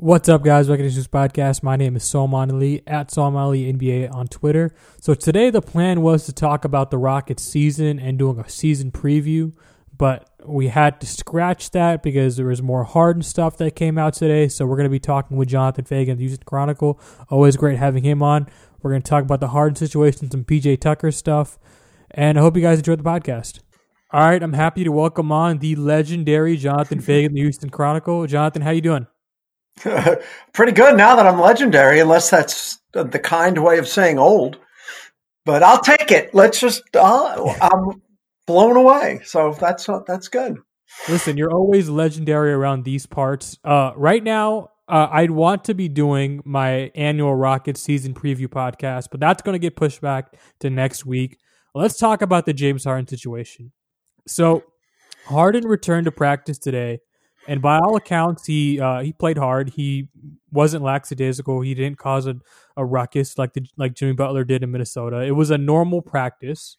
What's up, guys? Welcome to this podcast. My name is Salman Ali at Salman Ali NBA on Twitter. So today the plan was to talk about the Rockets season and doing a season preview, but we had to scratch that because there was more Harden stuff that came out today. So we're going to be talking with Jonathan Feigen of the Houston Chronicle. Always great having him on. We're going to talk about the Harden situation, some PJ Tucker stuff, and I hope you guys enjoyed the podcast. All right, I'm happy to welcome on the legendary Jonathan Feigen, the Houston Chronicle. Jonathan, how you doing? Pretty good now that I'm legendary, unless that's the kind way of saying old. But I'll take it. Let's just. Uh, I'm blown away, so that's that's good. Listen, you're always legendary around these parts. Uh, right now, uh, I'd want to be doing my annual Rockets season preview podcast, but that's going to get pushed back to next week. Let's talk about the James Harden situation. So, Harden returned to practice today and by all accounts, he uh, he played hard. He wasn't lackadaisical. He didn't cause a, a ruckus like the like Jimmy Butler did in Minnesota. It was a normal practice.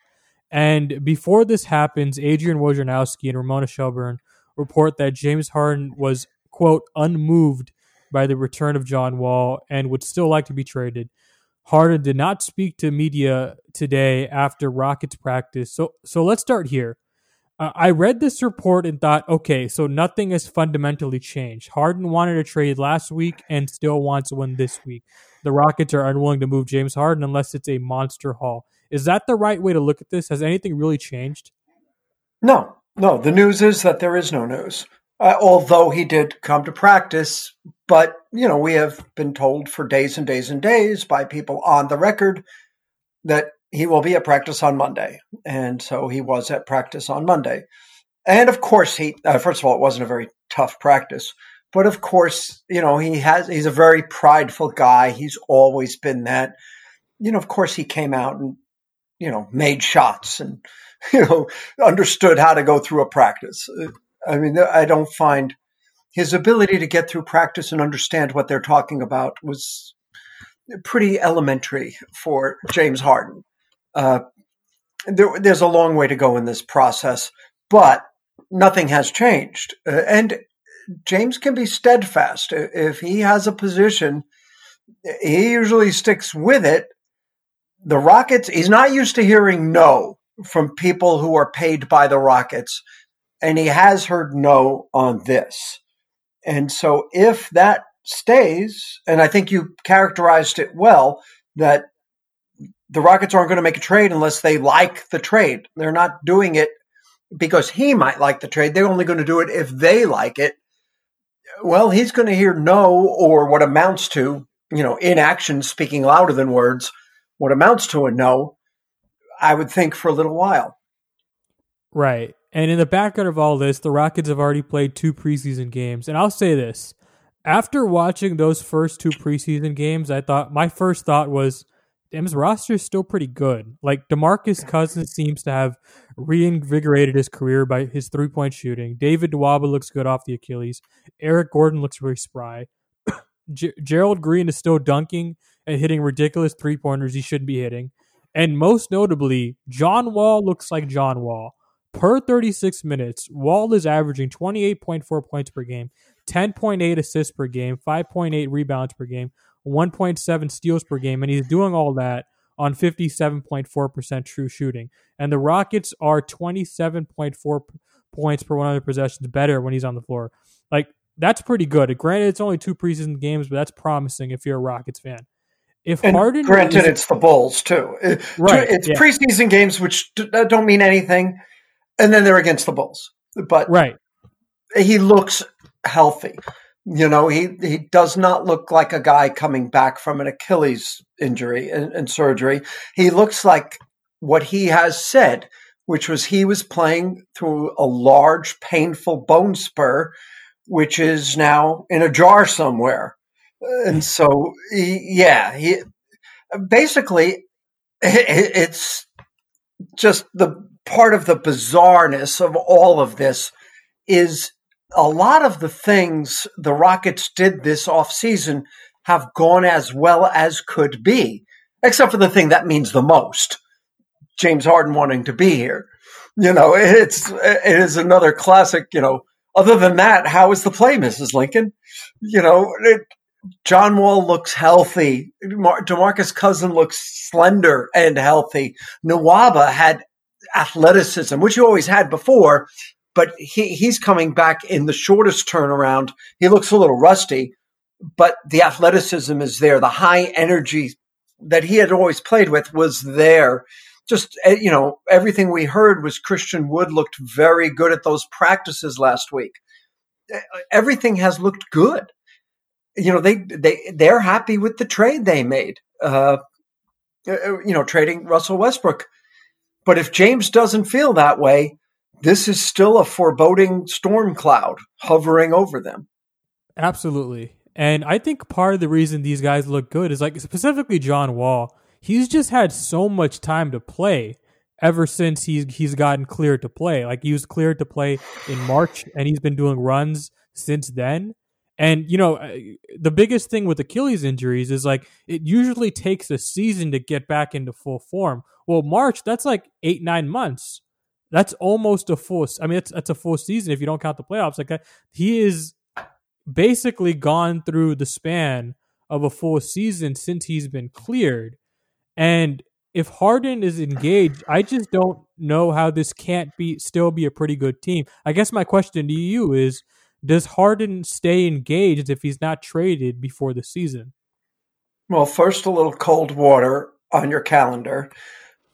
And before this happens, Adrian Wojnarowski and Ramona Shelburne report that James Harden was quote unmoved by the return of John Wall and would still like to be traded. Harden did not speak to media today after Rockets practice. So so let's start here. Uh, I read this report and thought, okay, so nothing has fundamentally changed. Harden wanted a trade last week and still wants one this week. The Rockets are unwilling to move James Harden unless it's a monster haul. Is that the right way to look at this? Has anything really changed? No, no. The news is that there is no news. Uh, although he did come to practice, but you know we have been told for days and days and days by people on the record that he will be at practice on Monday. And so he was at practice on Monday. And of course, he, uh, first of all, it wasn't a very tough practice. But of course, you know, he has, he's a very prideful guy. He's always been that. You know, of course, he came out and, you know, made shots and, you know, understood how to go through a practice. I mean, I don't find his ability to get through practice and understand what they're talking about was pretty elementary for James Harden. Uh, there, there's a long way to go in this process, but nothing has changed. Uh, and James can be steadfast. If he has a position, he usually sticks with it. The Rockets, he's not used to hearing no from people who are paid by the Rockets, and he has heard no on this. And so if that stays, and I think you characterized it well, that the Rockets aren't going to make a trade unless they like the trade. They're not doing it because he might like the trade. They're only going to do it if they like it. Well, he's going to hear no or what amounts to, you know, inaction speaking louder than words, what amounts to a no, I would think for a little while. Right. And in the background of all this, the Rockets have already played two preseason games. And I'll say this after watching those first two preseason games, I thought my first thought was M's roster is still pretty good. Like Demarcus Cousins seems to have reinvigorated his career by his three point shooting. David Nwaba looks good off the Achilles. Eric Gordon looks really spry. G- Gerald Green is still dunking and hitting ridiculous three pointers he shouldn't be hitting. And most notably, John Wall looks like John Wall. Per 36 minutes, Wall is averaging 28.4 points per game, 10.8 assists per game, 5.8 rebounds per game, 1.7 steals per game, and he's doing all that on 57.4% true shooting. And the Rockets are 27.4 points per 100 possessions better when he's on the floor. Like that's pretty good. Granted, it's only two preseason games, but that's promising if you're a Rockets fan. If And Harden, granted, is- it's the Bulls too. It- Right, It's yeah. preseason games, which d- don't mean anything, and then they're against the Bulls. But right, he looks healthy. You know, he he does not look like a guy coming back from an Achilles injury and, and surgery. He looks like what he has said, which was he was playing through a large, painful bone spur, which is now in a jar somewhere. And so, he, yeah, he basically it, it's just the part of the bizarreness of all of this is a lot of the things the Rockets did this offseason have gone as well as could be, except for the thing that means the most James Harden wanting to be here. You know, it's it is another classic. You know, other than that, how is the play, Mrs. Lincoln? You know, it, John Wall looks healthy. Mar- Demarcus Cousin looks slender and healthy. Nawaba had athleticism, which you always had before, but he, he's coming back in the shortest turnaround. He looks a little rusty, but the athleticism is there. The high energy that he had always played with was there. Just, eh, you know, everything we heard was Christian Wood looked very good at those practices last week. Eh, Everything has looked good. You know, they, they, they're happy with the trade they made. Uh, uh, you know, trading Russell Westbrook. But if James doesn't feel that way, this is still a foreboding storm cloud hovering over them. absolutely. And I think part of the reason these guys look good is like specifically John Wall. He's just had so much time to play ever since he's he's gotten cleared to play. Like he was cleared to play in March, and he's been doing runs since then. And you know, the biggest thing with Achilles injuries is like it usually takes a season to get back into full form. Well, March that's like eight nine months. That's almost a full. I mean, it's that's a full season if you don't count the playoffs. Like he is basically gone through the span of a full season since he's been cleared. And if Harden is engaged, I just don't know how this can't be still be a pretty good team. I guess my question to you is does Harden stay engaged if he's not traded before the season? Well, first, a little cold water on your calendar.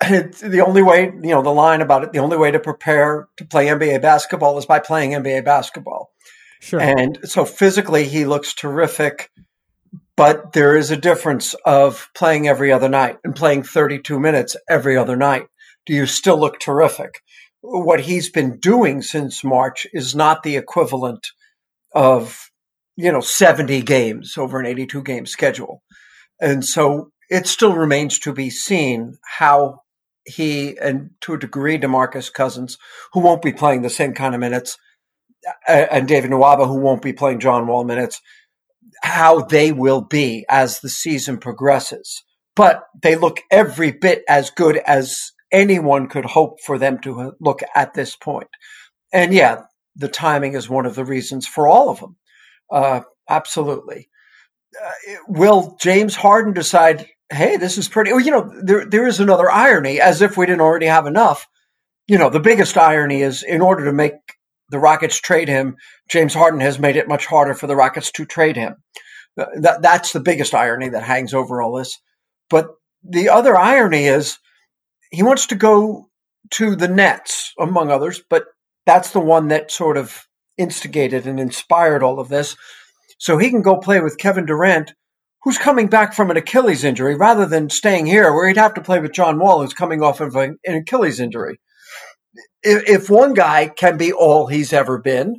It's the only way, you know, the line about it, the only way to prepare to play NBA basketball is by playing NBA basketball. Sure. And so physically, he looks terrific. But there is a difference of playing every other night and playing 32 minutes every other night. Do you still look terrific? What he's been doing since March is not the equivalent of, you know, 70 games over an 82 game schedule. And so it still remains to be seen how he and to a degree DeMarcus Cousins, who won't be playing the same kind of minutes, and David Nwaba, who won't be playing John Wall minutes, how they will be as the season progresses. But they look every bit as good as anyone could hope for them to look at this point. And yeah, the timing is one of the reasons for all of them. Uh, absolutely. Uh, will James Harden decide, hey, this is pretty, well, you know, there, there is another irony, as if we didn't already have enough. You know, the biggest irony is in order to make the Rockets trade him, James Harden has made it much harder for the Rockets to trade him. Uh, that, that's the biggest irony that hangs over all this. But the other irony is he wants to go to the Nets, among others, but that's the one that sort of instigated and inspired all of this. So he can go play with Kevin Durant, who's coming back from an Achilles injury, rather than staying here where he'd have to play with John Wall, who's coming off of an Achilles injury. If, one guy can be all he's ever been,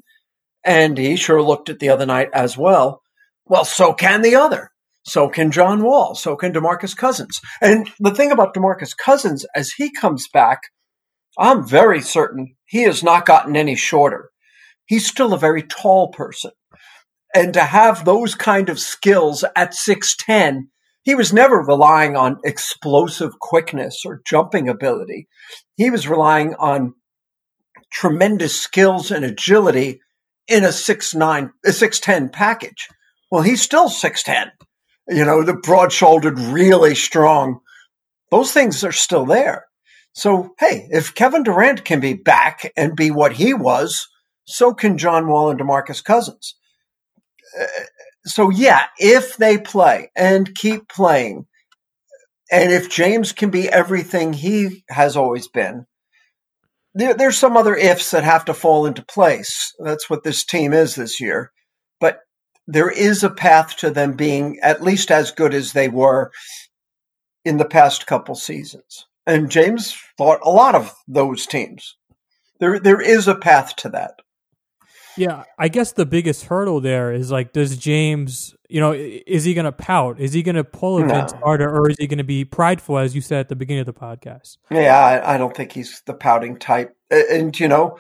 and he sure looked at the other night as well, well, so can the other. So can John Wall. So can DeMarcus Cousins. And the thing about DeMarcus Cousins, as he comes back, I'm very certain he has not gotten any shorter. He's still a very tall person. And to have those kind of skills at 6'10, he was never relying on explosive quickness or jumping ability. He was relying on tremendous skills and agility in a 6'9, a 6'10 package. Well, he's still 6'10. You know, the broad shouldered, really strong. Those things are still there. So, hey, if Kevin Durant can be back and be what he was, so can John Wall and DeMarcus Cousins. So yeah, if they play and keep playing, and if James can be everything he has always been, there, there's some other ifs that have to fall into place. That's what this team is this year. But there is a path to them being at least as good as they were in the past couple seasons. And James fought a lot of those teams. There, there is a path to that. Yeah, I guess the biggest hurdle there is like, does James, you know, is he going to pout? Is he going to pull No. Carter, or is he going to be prideful, as you said at the beginning of the podcast? Yeah, I, I don't think he's the pouting type. And, you know,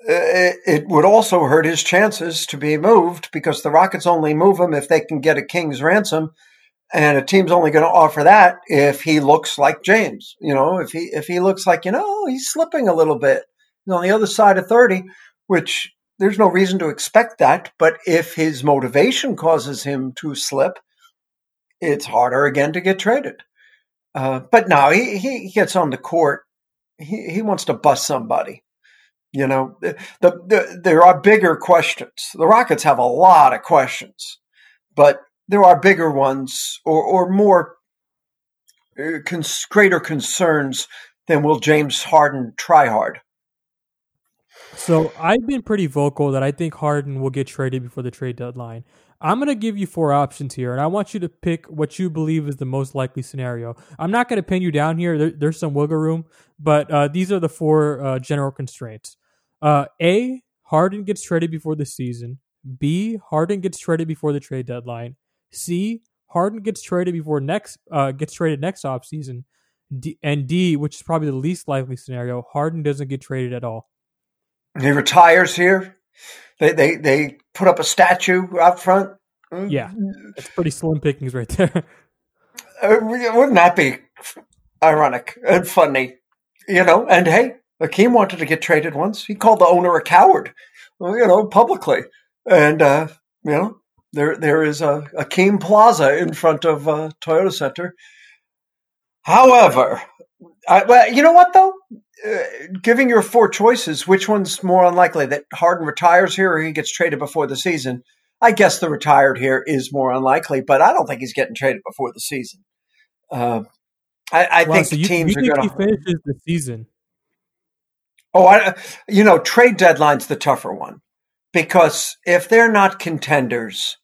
it, it would also hurt his chances to be moved because the Rockets only move him if they can get a king's ransom. And a team's only going to offer that if he looks like James. You know, if he if he looks like you know he's slipping a little bit he's on the other side of thirty, which there's no reason to expect that. But if his motivation causes him to slip, it's harder again to get traded. Uh, but now he, he gets on the court. He, he wants to bust somebody. You know, the, the, there are bigger questions. The Rockets have a lot of questions, but there are bigger ones or, or more uh, cons- greater concerns than will James Harden try hard. So I've been pretty vocal that I think Harden will get traded before the trade deadline. I'm going to give you four options here, and I want you to pick what you believe is the most likely scenario. I'm not going to pin you down here. There, there's some wiggle room, but uh, these are the four uh, general constraints. Uh, A, Harden gets traded before the season. B, Harden gets traded before the trade deadline. C, Harden gets traded before next uh, gets traded next offseason. D, and D, which is probably the least likely scenario, Harden doesn't get traded at all. He retires here. They, they, they put up a statue out front. Yeah, it's pretty slim pickings right there. Uh, wouldn't that be ironic and funny? You know, and hey, Akeem wanted to get traded once. He called the owner a coward, you know, publicly. And, uh, you know, there there is a Akeem Plaza in front of uh, Toyota Center. However, I, well, you know what though? Uh, giving your four choices, which one's more unlikely that Harden retires here or he gets traded before the season? I guess the retired here is more unlikely, but I don't think he's getting traded before the season. Uh, I, I Wow, think so you, teams you are going to. finishes the season? Oh, I, you know, trade deadline's the tougher one because if they're not contenders,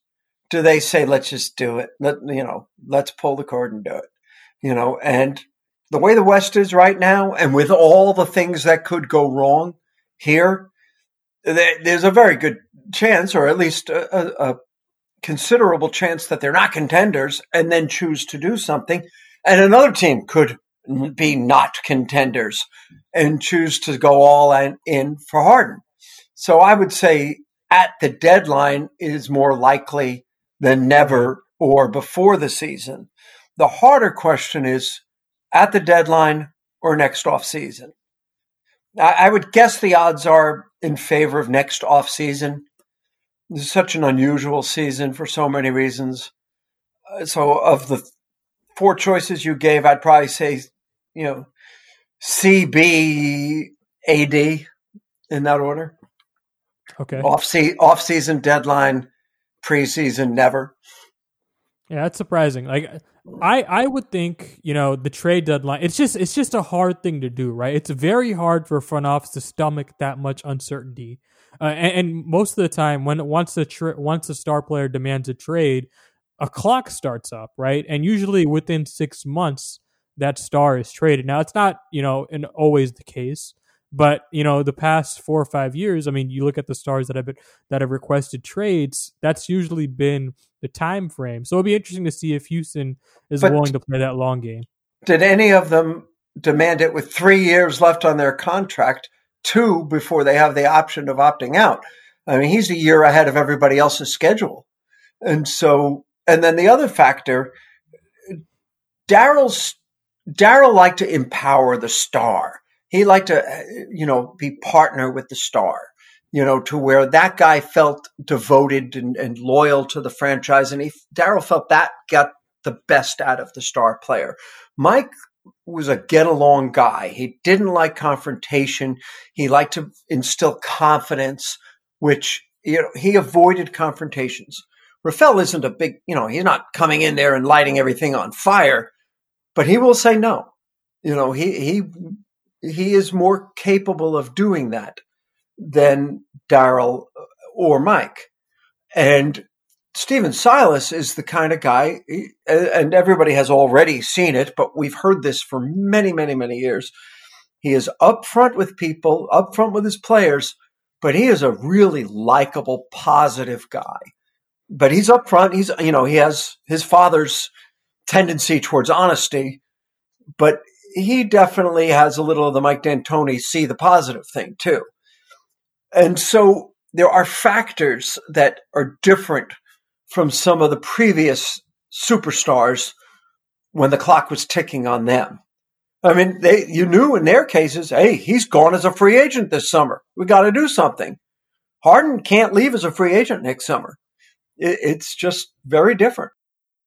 do they say let's just do it? Let you know, let's pull the cord and do it. You know, and the way the West is right now, and with all the things that could go wrong here, there's a very good chance, or at least a, a, considerable chance, that they're not contenders, and then choose to do something, and another team could be not contenders and choose to go all in for Harden. So I would say at the deadline is more likely than never or before the season. The harder question is at the deadline or next off season. I, would guess the odds are in favor of next off season. This is such an unusual season for so many reasons. Uh, So of the four choices you gave, I'd probably say, you know, C, B, A, D in that order. Okay. Off se- off season deadline, preseason never. Yeah, that's surprising. Like I I would think, you know, the trade deadline, it's just it's just a hard thing to do, right? It's very hard for a front office to stomach that much uncertainty. Uh, and, and most of the time when once a tra- once a star player demands a trade, a clock starts up, right? And usually within 6 months that star is traded. Now, it's not, you know, and always the case, but you know, the past 4 or 5 years, I mean, you look at the stars that have been that have requested trades, that's usually been the time frame. So it'll be interesting to see if Houston is But- willing to play that long game. Did any of them demand it with three years left on their contract, two before they have the option of opting out? I mean, he's a year ahead of everybody else's schedule. And so, and then the other factor, Daryl's, Daryl liked to empower the star. He liked to, uh, you know, be partner with the star, you know, to where that guy felt devoted and, and loyal to the franchise. And he, Daryl felt that got the best out of the star player. Mike was a get along guy. He didn't like confrontation. He liked to instill confidence, which you know, he avoided confrontations. Rafael isn't a big, you know, he's not coming in there and lighting everything on fire, but he will say no. You know, he he he is more capable of doing that than Daryl or Mike. And Stephen Silas is the kind of guy, and everybody has already seen it, but we've heard this for many, many, many years. He is upfront with people, upfront with his players, but he is a really likable, positive guy. But he's upfront. He's, you know, he has his father's tendency towards honesty, but he definitely has a little of the Mike D'Antoni see the positive thing too. And so there are factors that are different from some of the previous superstars when the clock was ticking on them. I mean, they you knew in their cases, hey, he's gone as a free agent this summer. We got to do something. Harden can't leave as a free agent next summer. It, it's just very different.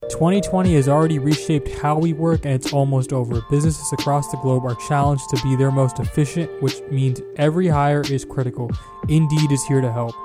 2020 has already reshaped how we work and it's almost over. Businesses across the globe are challenged to be their most efficient, which means every hire is critical. Indeed is here to help.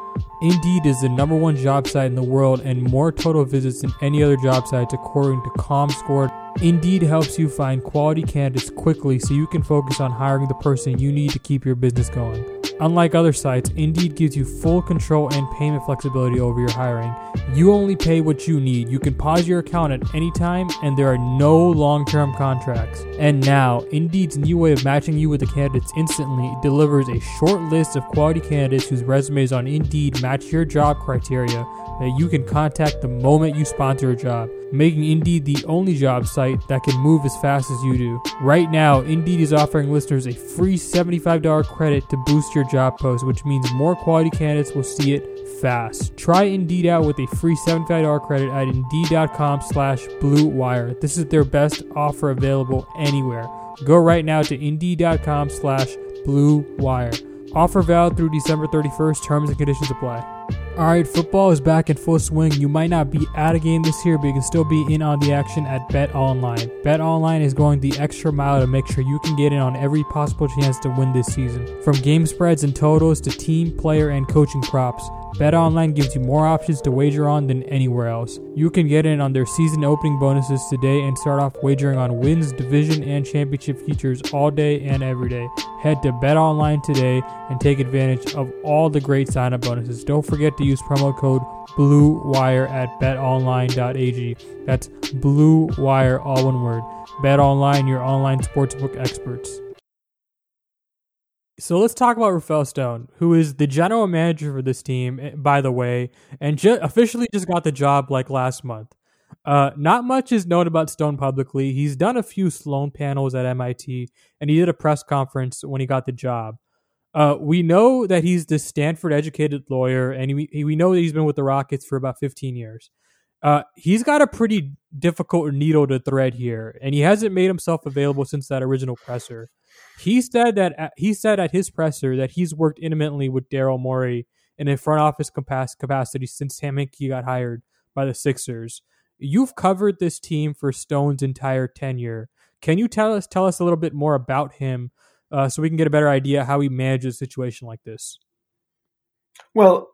Indeed is the number one job site in the world and more total visits than any other job sites according to ComScore. Indeed helps you find quality candidates quickly so you can focus on hiring the person you need to keep your business going. Unlike other sites, Indeed gives you full control and payment flexibility over your hiring. You only pay what you need. You can pause your account at any time, and there are no long term contracts. And now, Indeed's new way of matching you with the candidates instantly delivers a short list of quality candidates whose resumes on Indeed match your job criteria that you can contact the moment you sponsor a job, making Indeed the only job site that can move as fast as you do. Right now, Indeed is offering listeners a free $75 credit to boost your job post, which means more quality candidates will see it fast. Try Indeed out with a free $75 credit at Indeed.com slash Blue Wire. This is their best offer available anywhere. Go right now to Indeed.com slash Blue Wire. Offer valid through December 31st. Terms and conditions apply. All right, football is back in full swing. You might not be at a game this year, but you can still be in on the action at Bet Online. Bet Online is going the extra mile to make sure you can get in on every possible chance to win this season. From game spreads and totals to team, player, and coaching props. BetOnline gives you more options to wager on than anywhere else. You can get in on their season opening bonuses today and start off wagering on wins, division, and championship futures all day and every day. Head to BetOnline today and take advantage of all the great sign-up bonuses. Don't forget to use promo code BLUEWIRE at betonline.ag. That's Blue Wire, all one word. BetOnline, your online sportsbook experts. So let's talk about Rafael Stone, who is the general manager for this team, eh, by the way, and ju- officially just got the job like last month. Uh, not much is known about Stone publicly. He's done a few Sloan panels at MIT, and he did a press conference when he got the job. Uh, we know that he's the Stanford educated lawyer, and we, we know that he's been with the Rockets for about 15 years. Uh, he's got a pretty difficult needle to thread here, and he hasn't made himself available since that original presser. He said that he said at his presser that he's worked intimately with Daryl Morey in a front office capacity since Sam Hinkie got hired by the Sixers. You've covered this team for Stone's entire tenure. Can you tell us tell us a little bit more about him uh, so we can get a better idea how he manages a situation like this? Well,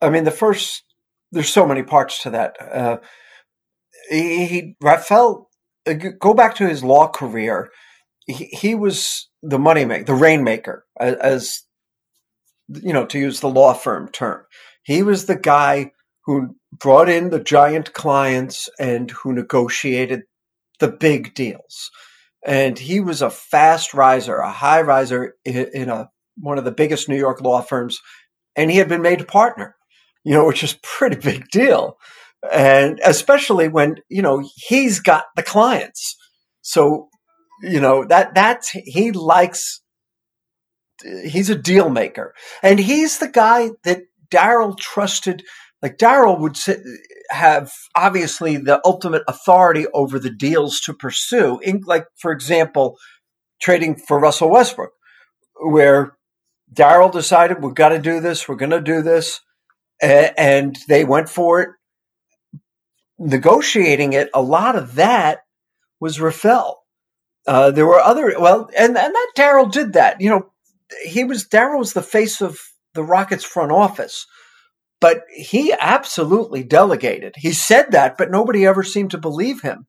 I mean, the first there's so many parts to that. Uh, he, he Rafael, uh, go back to his law career. He, was the moneymaker, the rainmaker, as, as you know, to use the law firm term. He was the guy who brought in the giant clients and who negotiated the big deals. And he was a fast riser, a high riser in, in a one of the biggest New York law firms, and he had been made a partner, you know, which is pretty big deal. And especially when, you know, he's got the clients. So you know that that's he likes he's a deal maker. And he's the guy that daryl trusted like daryl would have obviously the ultimate authority over the deals to pursue. In, like for example trading for russell westbrook where daryl decided we've got to do this we're going to do this and they went for it. Negotiating it a lot of that was rafael uh, there were other well, and and that Daryl did that. You know, he was Daryl was the face of the Rockets front office, but he absolutely delegated. He said that, but nobody ever seemed to believe him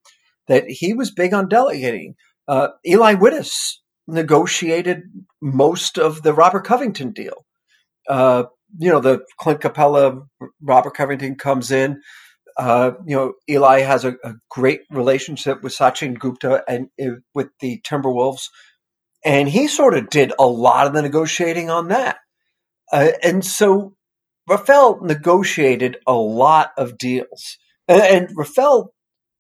that he was big on delegating. Uh, Eli Witus negotiated most of the Robert Covington deal. Uh, you know, the Clint Capela, Robert Covington comes in. Uh, you know, Eli has a, a, great relationship with Sachin Gupta and uh, with the Timberwolves, and he sort of did a lot of the negotiating on that. Uh, and so Rafael negotiated a lot of deals, and, and Rafael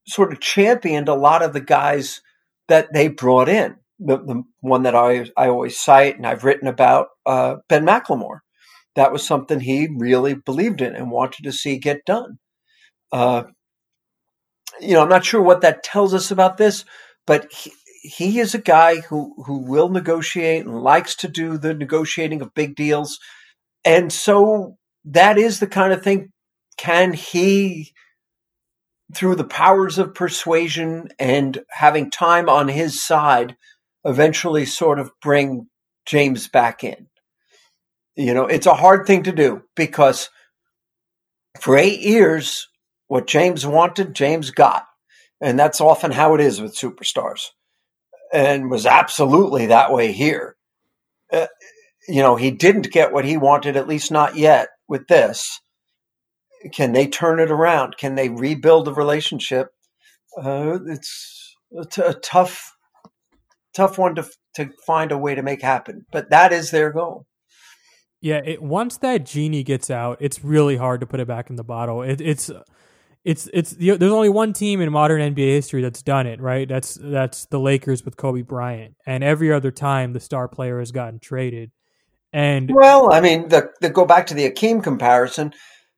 sort of championed a lot of the guys that they brought in. The, the one that I I always cite and I've written about uh, Ben McLemore. That was something he really believed in and wanted to see get done. Uh, you know, I'm not sure what that tells us about this, but he, he is a guy who who will negotiate and likes to do the negotiating of big deals, and so that is the kind of thing. Can he through the powers of persuasion and having time on his side, eventually sort of bring James back in. You know, it's a hard thing to do because for eight years, what James wanted, James got. And that's often how it is with superstars. And was absolutely that way here. Uh, you know, he didn't get what he wanted, at least not yet with this can they turn it around? Can they rebuild the relationship? Uh, it's a, t- a tough, tough one to to find a way to make happen. But that is their goal. Yeah, it, once that genie gets out, it's really hard to put it back in the bottle. It, it's it's it's there's only one team in modern NBA history that's done it, right? That's that's the Lakers with Kobe Bryant, and every other time the star player has gotten traded. And well, I mean, the, the go back to the Akeem comparison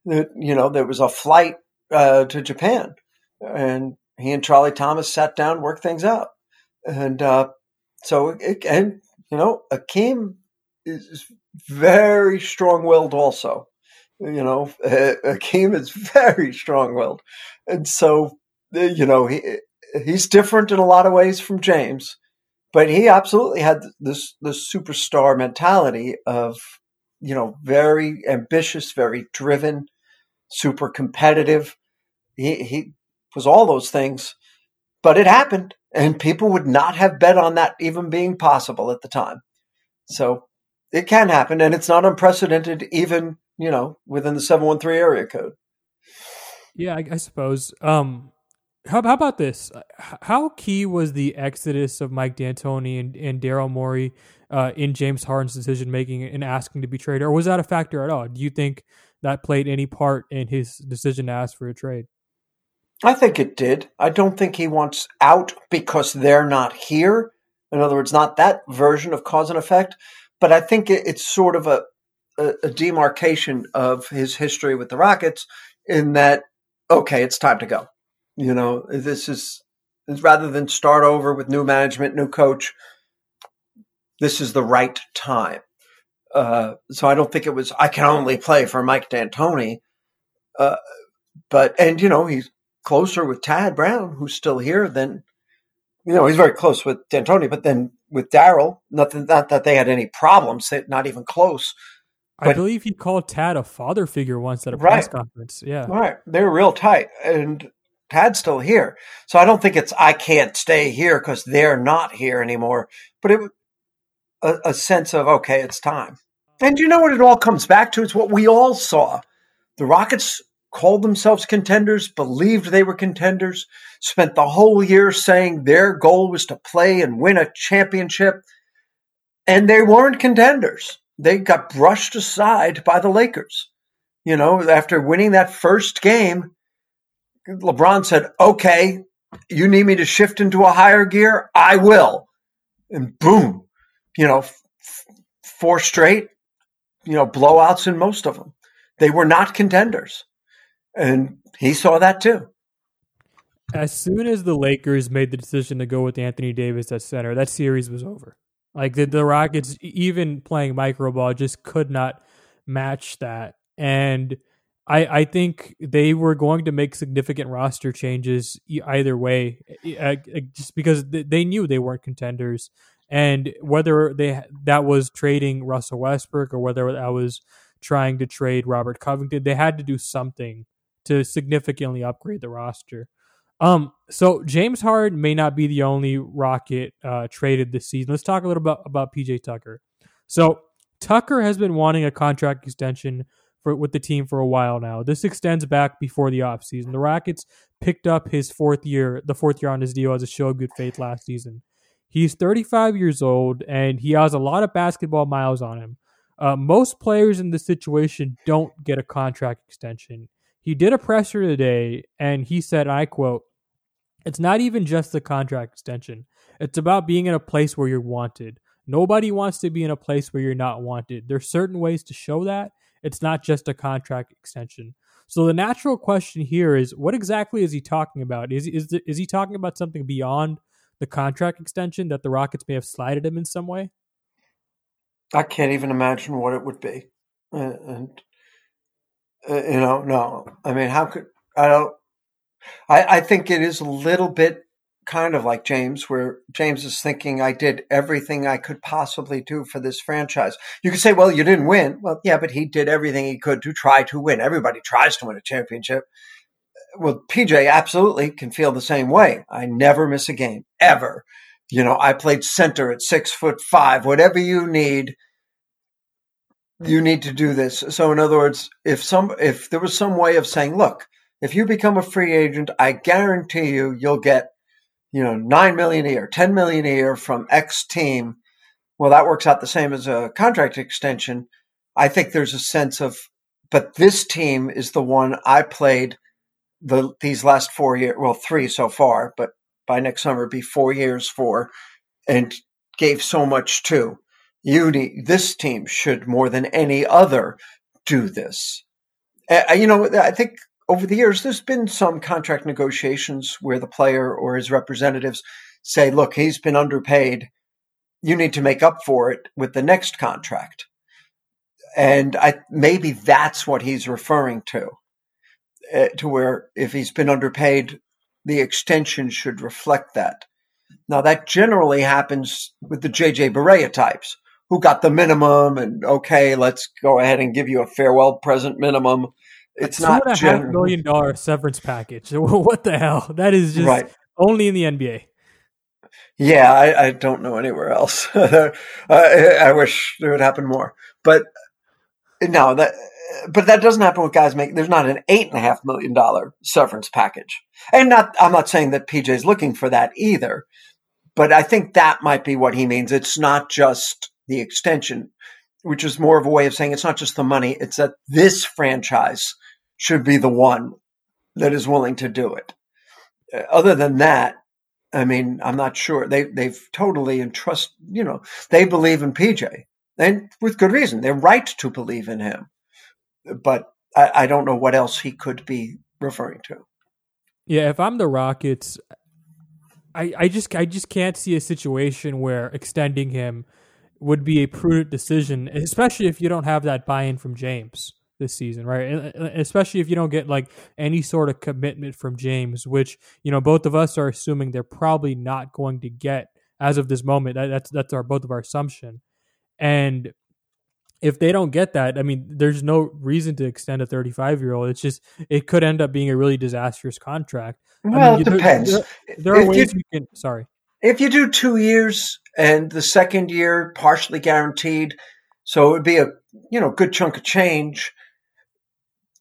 you know, there was a flight uh, to Japan, and he and Charlie Thomas sat down, worked things out, and uh, so it, and you know, Akeem is very strong-willed, also. You know, Akeem is very strong-willed, and so you know he he's different in a lot of ways from James, but he absolutely had this this superstar mentality of you know very ambitious, very driven, super competitive. He, he was all those things, but it happened, and people would not have bet on that even being possible at the time. So it can happen, and it's not unprecedented, even you know within the seven one three area code. Yeah, I, I suppose. Um, how, how, about this? How key was the exodus of Mike D'Antoni and, and Daryl Morey uh, in James Harden's decision making and asking to be traded, or was that a factor at all? Do you think that played any part in his decision to ask for a trade? I think it did. I don't think he wants out because they're not here. In other words, not that version of cause and effect, but I think it's sort of a, a, a demarcation of his history with the Rockets in that, okay, it's time to go. You know, this is rather than start over with new management, new coach, this is the right time. Uh, so I don't think it was I can only play for Mike D'Antoni. Uh, but and you know he's closer with Tad Brown, who's still here, than you know he's very close with D'Antoni. But then with Daryl, nothing not that they had any problems, not even close. But, I believe he called Tad a father figure once at a press conference. Yeah, right. They're real tight, and Tad's still here. So I don't think it's I can't stay here because they're not here anymore. But it a, a sense of okay, it's time. And you know what it all comes back to? It's what we all saw. The Rockets called themselves contenders, believed they were contenders, spent the whole year saying their goal was to play and win a championship, and they weren't contenders. They got brushed aside by the Lakers. You know, after winning that first game, LeBron said, Okay, you need me to shift into a higher gear? I will. And boom, you know, f- four straight, you know, blowouts in most of them. They were not contenders. And he saw that too. As soon as the Lakers made the decision to go with Anthony Davis at center, that series was over. Like the, the Rockets, even playing micro ball, just could not match that. And I, I think they were going to make significant roster changes either way, just because they knew they weren't contenders and whether they that was trading Russell Westbrook or whether that was trying to trade Robert Covington. They had to do something to significantly upgrade the roster. Um, so James Harden may not be the only Rocket uh, traded this season. Let's talk a little bit about PJ Tucker. So Tucker has been wanting a contract extension for with the team for a while now. This extends back before the offseason. The Rockets picked up his fourth year, the fourth year on his deal as a show of good faith last season. He's 35 years old and he has a lot of basketball miles on him. Uh, most players in this situation don't get a contract extension. He did a presser today and he said, I quote, it's not even just the contract extension. It's about being in a place where you're wanted. Nobody wants to be in a place where you're not wanted. There's certain ways to show that. It's not just a contract extension. So the natural question here is what exactly is he talking about? Is is is he talking about something beyond the contract extension that the Rockets may have slided him in some way? I can't even imagine what it would be. Uh, and uh, you know, no. I mean, how could I don't I, I think it is a little bit kind of like James, where James is thinking, I did everything I could possibly do for this franchise. You could say, well, you didn't win. Well, yeah, but he did everything he could to try to win. Everybody tries to win a championship. Well, PJ absolutely can feel the same way. I never miss a game, ever. You know, I played center at six foot five, whatever you need. You mm-hmm. need to do this. So, in other words, if some, if there was some way of saying, look, if you become a free agent, I guarantee you, you'll get you know, nine million a year, ten million a year from X team. Well, that works out the same as a contract extension. I think there's a sense of, but this team is the one I played the these last four years, well, three so far, but by next summer be four years for, and gave so much to. You need this team should more than any other do this. Uh, you know, I think over the years, there's been some contract negotiations where the player or his representatives say, look, he's been underpaid. You need to make up for it with the next contract. And I, maybe that's what he's referring to, uh, to where if he's been underpaid, the extension should reflect that. Now, that generally happens with the JJ Barea types who got the minimum and okay, let's go ahead and give you a farewell present minimum it's not a million dollar severance package. what the hell? That is just right. only in the NBA. Yeah, I, I don't know anywhere else. I, I wish it would happen more, but no, that but that doesn't happen with guys make. There's not an eight and a half million dollar severance package, and not. I'm not saying that PJ's looking for that either, but I think that might be what he means. It's not just the extension, which is more of a way of saying it's not just the money. It's that this franchise should be the one that is willing to do it. Uh, other than that, I mean, I'm not sure. They they've totally entrust. You know, they believe in PJ, and with good reason. They're right to believe in him. But I, I don't know what else he could be referring to. Yeah, if I'm the Rockets, I, I just I just can't see a situation where extending him would be a prudent decision, especially if you don't have that buy-in from James this season, right? Especially if you don't get like any sort of commitment from James, which you know both of us are assuming they're probably not going to get as of this moment. that's that's our both of our assumption, and if they don't get that, I mean, there's no reason to extend a 35 year old. It's just it could end up being a really disastrous contract. Well, I mean, it depends. There, there are if ways you, you can. Sorry. If you do two years and the second year partially guaranteed, so it would be a you know good chunk of change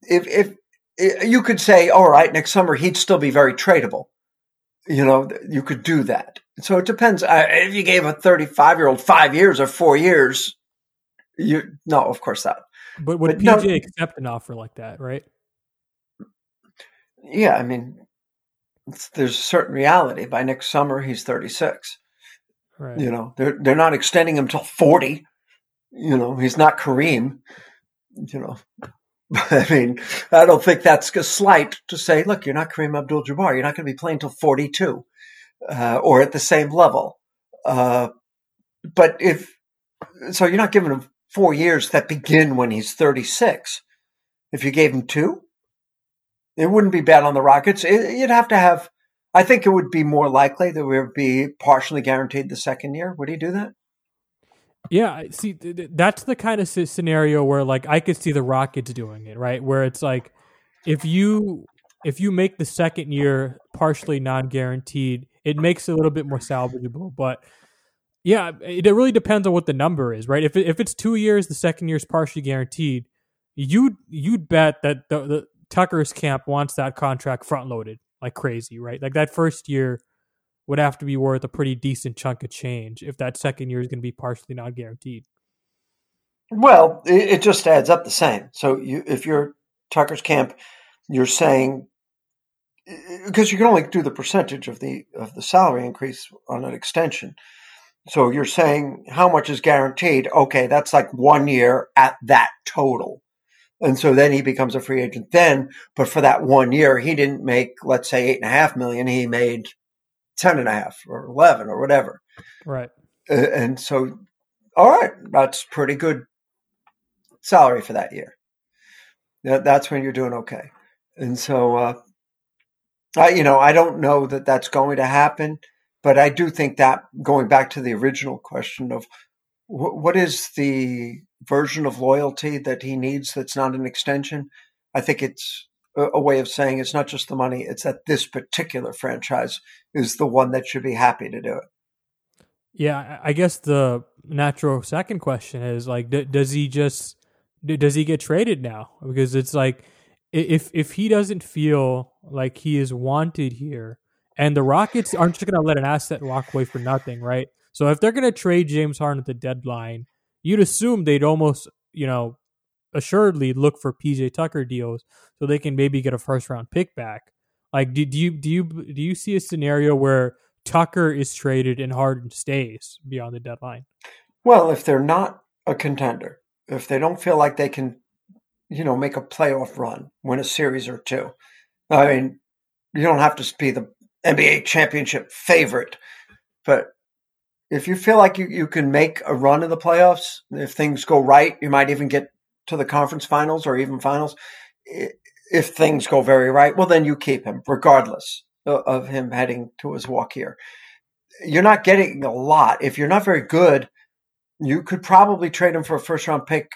if, if, if you could say, all right, next summer he'd still be very tradable. You know, you could do that. So it depends. Uh, if you gave a 35 year old five years or four years, you no, of course not. But would but PJ no, accept an offer like that, right? Yeah, I mean, there's a certain reality. By next summer, he's 36. Right. You know, they're they're not extending him till 40. You know, he's not Kareem. You know, I mean, I don't think that's a slight to say, look, you're not Kareem Abdul Jabbar. You're not going to be playing till 42 uh, or at the same level. Uh, but if, so you're not giving him four years that begin when he's 36. If you gave him two, it wouldn't be bad on the Rockets. It, you'd have to have, I think it would be more likely that we would be partially guaranteed the second year. Would he do that? Yeah, see, th- th- that's the kind of scenario where like I could see the Rockets doing it, right? Where it's like if you if you make the second year partially non-guaranteed, it makes it a little bit more salvageable. But yeah, it, really depends on what the number is, right? If if it's two years, the second year is partially guaranteed. You'd you'd bet that the, the Tucker's camp wants that contract front loaded like crazy, right? Like that first year would have to be worth a pretty decent chunk of change if that second year is going to be partially not guaranteed. Well, it, just adds up the same. So you, if you're Tucker's camp, you're saying eh, because you can only do the percentage of the of the salary increase on an extension. So you're saying how much is guaranteed? Okay, that's like one year at that total. And so then he becomes a free agent then, but for that one year, he didn't make, let's say eight and a half million. He made ten and a half or 11 or whatever. Right. Uh, and so, all right, that's pretty good salary for that year. That's when you're doing okay. And so, uh, I, you know, I don't know that that's going to happen, but I do think that going back to the original question of wh- what is the version of loyalty that he needs that's not an extension, I think it's a, way of saying it's not just the money, it's that this particular franchise is the one that should be happy to do it. Yeah, I I guess the natural second question is like, does he just does he get traded now? Because it's like if if he doesn't feel like he is wanted here, and the Rockets aren't just going to let an asset walk away for nothing, right? So if they're going to trade James Harden at the deadline, you'd assume they'd almost you know assuredly look for PJ Tucker deals so they can maybe get a first round pick back. Like, do, do you do you do you see a scenario where Tucker is traded and Harden stays beyond the deadline? Well, if they're not a contender, if they don't feel like they can, you know, make a playoff run, win a series or two, I mean, you don't have to be the NBA championship favorite, but if you feel like you, you can make a run in the playoffs, if things go right, you might even get to the conference finals or even finals. If things go very right, well, then you keep him, regardless of, him heading to his walk here. You're not getting a lot. If you're not very good, you could probably trade him for a first round pick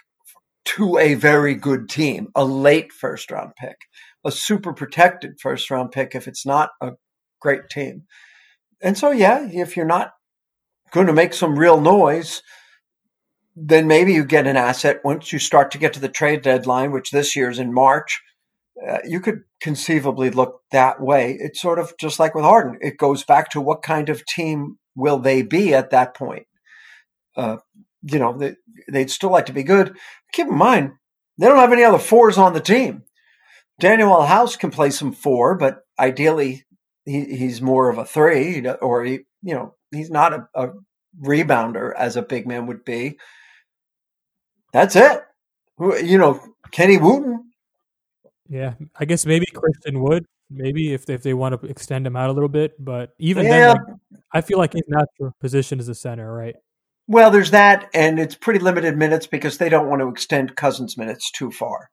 to a very good team, a late first round pick, a super protected first round pick if it's not a great team. And so, yeah, if you're not going to make some real noise, then maybe you get an asset once you start to get to the trade deadline, which this year is in March. Uh, you could conceivably look that way. It's sort of just like with Harden. It goes back to what kind of team will they be at that point. Uh, you know, they, they'd still like to be good. Keep in mind, they don't have any other fours on the team. Danuel House can play some four, but ideally he, he's more of a three, or he, you know, he's not a, a rebounder as a big man would be. That's it. Who- You know, Kenny Wooten. Yeah, I guess maybe Christian Wood, maybe if if they want to extend him out a little bit, but even Yeah. then, like, I feel like his natural position is a center, right? Well, there's that, and it's pretty limited minutes because they don't want to extend Cousins' minutes too far.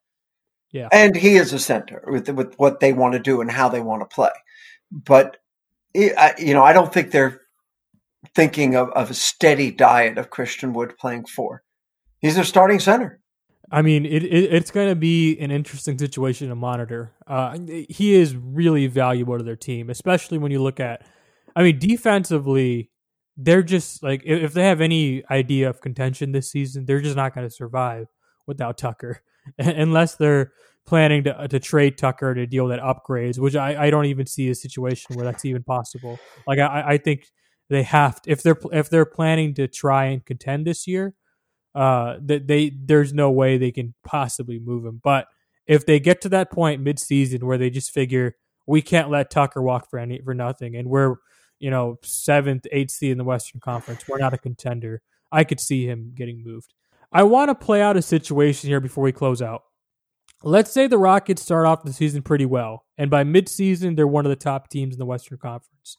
Yeah. and he is a center with with what they want to do and how they want to play. But eh, I, you know, I don't think they're thinking of, of a steady diet of Christian Wood playing four. He's their starting center. I mean, it, it it's going to be an interesting situation to monitor. Uh, he is really valuable to their team, especially when you look at. I mean, defensively, they're just like if they have any idea of contention this season, they're just not going to survive without Tucker, unless they're planning to to trade Tucker to deal that upgrades, which I, I don't even see a situation where that's even possible. Like I, I think they have to, if they're if they're planning to try and contend this year, uh, that they there's no way they can possibly move him. But if they get to that point mid-season where they just figure we can't let Tucker walk for any for nothing, and we're you know seventh, eighth seed in the Western Conference, we're not a contender. I could see him getting moved. I want to play out a situation here before we close out. Let's say the Rockets start off the season pretty well, and by mid-season they're one of the top teams in the Western Conference.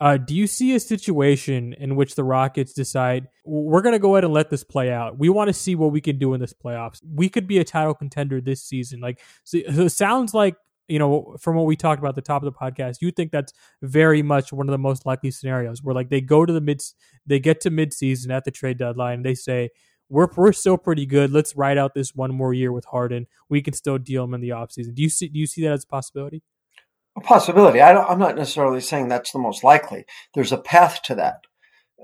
Uh, do you see a situation in which the Rockets decide we're going to go ahead and let this play out? We want to see what we can do in this playoffs. We could be a title contender this season. Like, so it sounds like you know, from what we talked about at the top of the podcast, you think that's very much one of the most likely scenarios where like they go to the mid, they get to mid season at the trade deadline, they say, we're we're still pretty good. Let's ride out this one more year with Harden. We can still deal him in the offseason. Do you see do you see that as a possibility? A possibility. I am not necessarily saying that's the most likely. There's a path to that.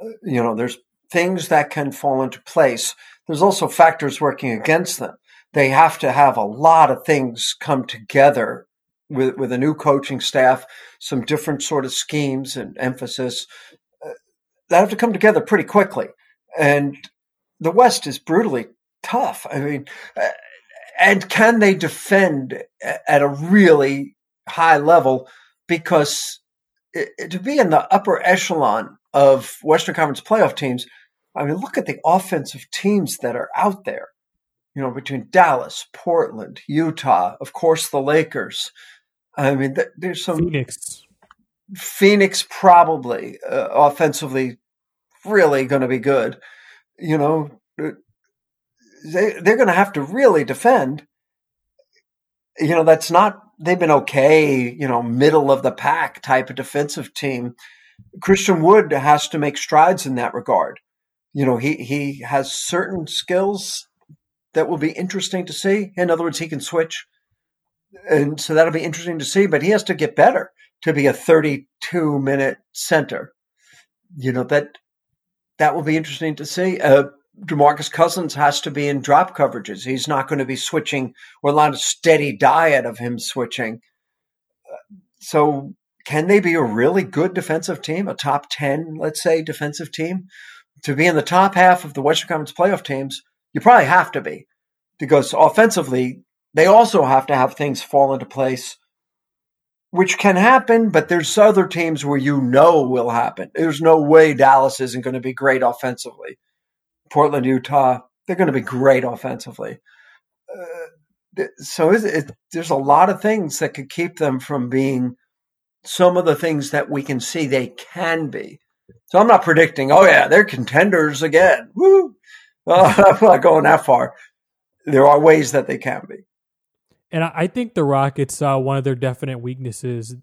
Uh, you know, there's things that can fall into place. There's also factors working against them. They have to have a lot of things come together with with a new coaching staff, some different sort of schemes and emphasis uh, that have to come together pretty quickly. And the West is brutally tough. I mean, uh, and can they defend at a really high level? Because it, to be in the upper echelon of Western Conference playoff teams, I mean, look at the offensive teams that are out there. You know, between Dallas, Portland, Utah, of course, the Lakers. I mean, there's some Phoenix. Phoenix probably uh, offensively really going to be good. You know, uh, they they're going to have to really defend. You know, that's not they've been okay. You know, middle of the pack type of defensive team. Christian Wood has to make strides in that regard. You know, he he has certain skills that will be interesting to see. In other words, he can switch and so that'll be interesting to see. But he has to get better to be a 32 minute center. You know that that will be interesting to see. Uh, Demarcus Cousins has to be in drop coverages. He's not going to be switching or a lot of steady diet of him switching. So can they be a really good defensive team, a top 10, let's say, defensive team? To be in the top half of the Western Conference playoff teams, you probably have to be because offensively, they also have to have things fall into place, which can happen, but there's other teams where you know will happen. There's no way Dallas isn't going to be great offensively. Portland, Utah, they're going to be great offensively. Uh, so it, it, there's a lot of things that could keep them from being some of the things that we can see they can be. So I'm not predicting, oh yeah, they're contenders again. Woo! Uh, I'm not going that far. There are ways that they can be. And I think the Rockets saw one of their definite weaknesses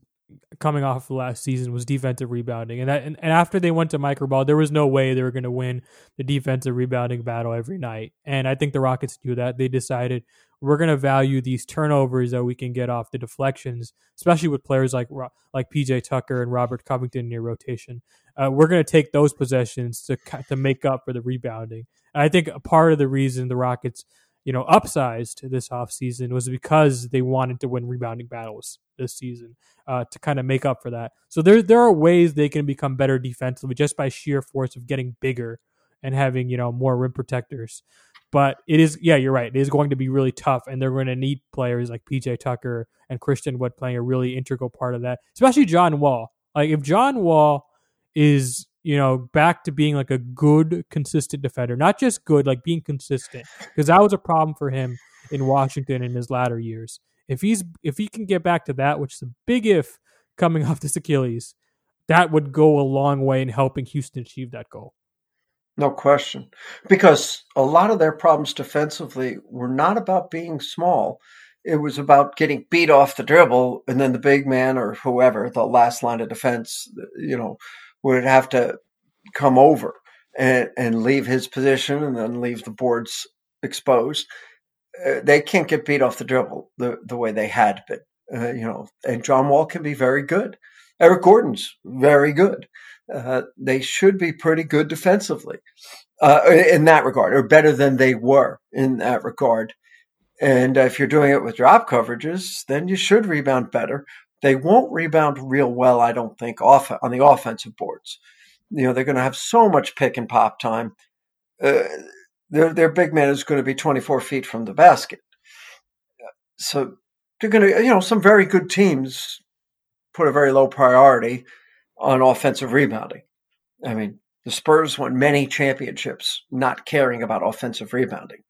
coming off of last season was defensive rebounding. And, that, and, and after they went to microball, there was no way they were going to win the defensive rebounding battle every night. And I think the Rockets do that. They decided we're going to value these turnovers that we can get off the deflections, especially with players like like PJ Tucker and Robert Covington in your rotation. Uh, we're going to take those possessions to to make up for the rebounding. And I think a part of the reason the Rockets you know, upsized this offseason was because they wanted to win rebounding battles this season uh, to kind of make up for that. So there there are ways they can become better defensively just by sheer force of getting bigger and having, you know, more rim protectors. But it is yeah, you're right. It is going to be really tough and they're going to need players like PJ Tucker and Christian Wood playing a really integral part of that. Especially John Wall. Like if John Wall is you know, back to being like a good, consistent defender. Not just good, like being consistent, because that was a problem for him in Washington in his latter years. If he's if he can get back to that, which is a big if coming off this Achilles, that would go a long way in helping Houston achieve that goal. No question. Because a lot of their problems defensively were not about being small. It was about getting beat off the dribble and then the big man or whoever, the last line of defense, you know, would have to come over and, and leave his position and then leave the boards exposed. Uh, they can't get beat off the dribble the, the way they had been. Uh, you know, and John Wall can be very good. Eric Gordon's very good. Uh, they should be pretty good defensively uh, in that regard, or better than they were in that regard. And if you're doing it with drop coverages, then you should rebound better. They won't rebound real well, I don't think, off on the offensive boards. You know, they're going to have so much pick and pop time. Uh, their their big man is going to be 24 feet from the basket. So they're going to, you know, some very good teams put a very low priority on offensive rebounding. I mean, the Spurs won many championships not caring about offensive rebounding.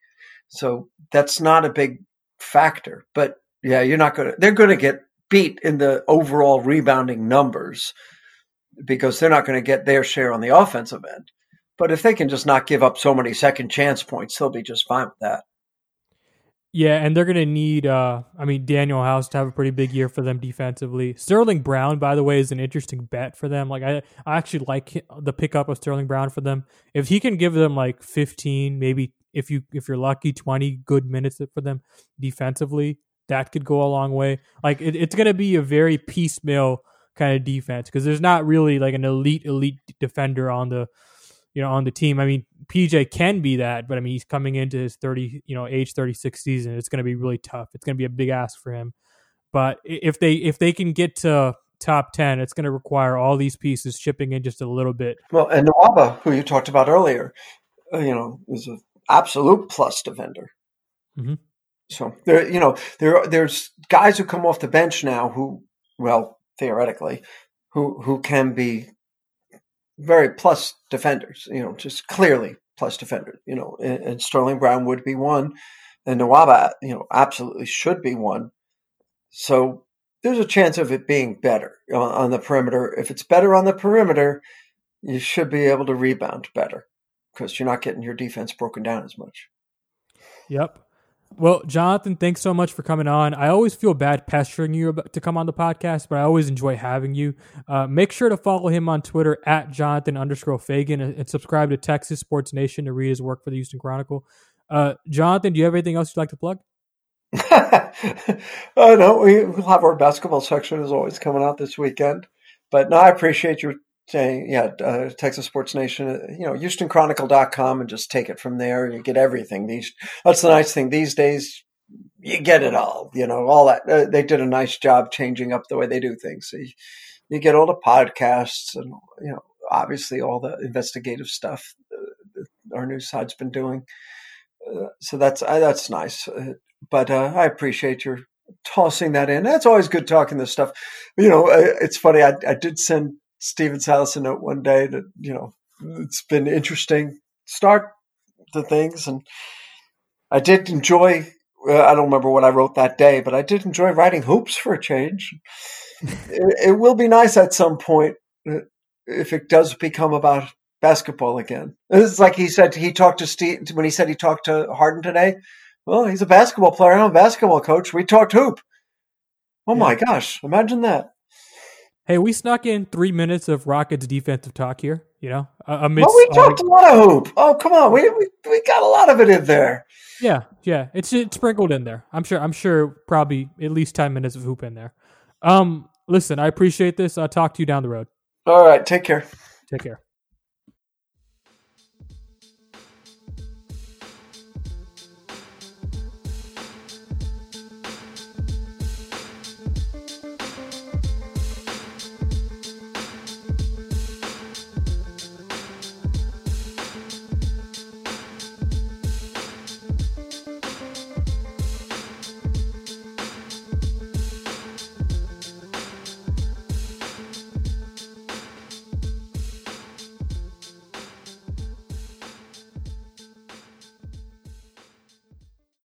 So that's not a big factor. But yeah, you're not going to, they're going to get beat in the overall rebounding numbers because they're not going to get their share on the offensive end. But if they can just not give up so many second chance points, they'll be just fine with that. Yeah, and they're gonna need. Uh, I mean, Danuel House to have a pretty big year for them defensively. Sterling Brown, by the way, is an interesting bet for them. Like, I, I actually like the pickup of Sterling Brown for them. If he can give them like fifteen, maybe if you if you're lucky, twenty good minutes for them defensively, that could go a long way. Like, it, it's gonna be a very piecemeal kind of defense because there's not really like an elite elite defender on the you know, on the team. I mean, PJ can be that, but I mean, he's coming into his 30, you know, age 36 season. It's going to be really tough. It's going to be a big ask for him. But if they if they can get to top 10, it's going to require all these pieces chipping in just a little bit. Well, and Nwaba, who you talked about earlier, uh, you know, is an absolute plus defender. Mm-hmm. So there, you know, there there's guys who come off the bench now who, well, theoretically, who who can be very plus defenders, you know, just clearly plus defenders, you know, and, and Sterling Brown would be one, and Nwaba, you know, absolutely should be one. So there's a chance of it being better on, on the perimeter. If it's better on the perimeter, you should be able to rebound better because you're not getting your defense broken down as much. Yep. Well, Jonathan, thanks so much for coming on. I always feel bad pestering you to come on the podcast, but I always enjoy having you. Uh, make sure to follow him on Twitter at Jonathan underscore Feigen and, subscribe to Texas Sports Nation to read his work for the Houston Chronicle. Uh, Jonathan, do you have anything else you'd like to plug? oh, no, we, we'll have our basketball section is always coming out this weekend. But no, I appreciate your yeah, uh, Texas Sports Nation, uh, you know, HoustonChronicle.com and just take it from there. You get everything. These That's the nice thing. These days, you get it all, you know, all that. Uh, they did a nice job changing up the way they do things. So you, you, get all the podcasts and, you know, obviously all the investigative stuff our news side's been doing. Uh, so that's uh, that's nice. but I appreciate your tossing that in. That's always good talking this stuff. You know, it's funny. I, I did send Silas a note one day that, you know, it's been interesting start to things. And I did enjoy, uh, I don't remember what I wrote that day, but I did enjoy writing hoops for a change. it, it, will be nice at some point uh, if it does become about basketball again. It's like he said, he talked to Steve, when he said he talked to Harden today. Well, he's a basketball player. I'm a basketball coach. We talked hoop. Oh yeah. my gosh. Imagine that. Hey, we snuck in three minutes of Rockets defensive talk here. You know, amidst well, we talked a lot of hoop. Oh, come on, we, we we got a lot of it in there. Yeah, yeah, it's it's sprinkled in there. I'm sure. I'm sure. Probably at least ten minutes of hoop in there. Um, listen, I appreciate this. I'll talk to you down the road. All right, take care. Take care.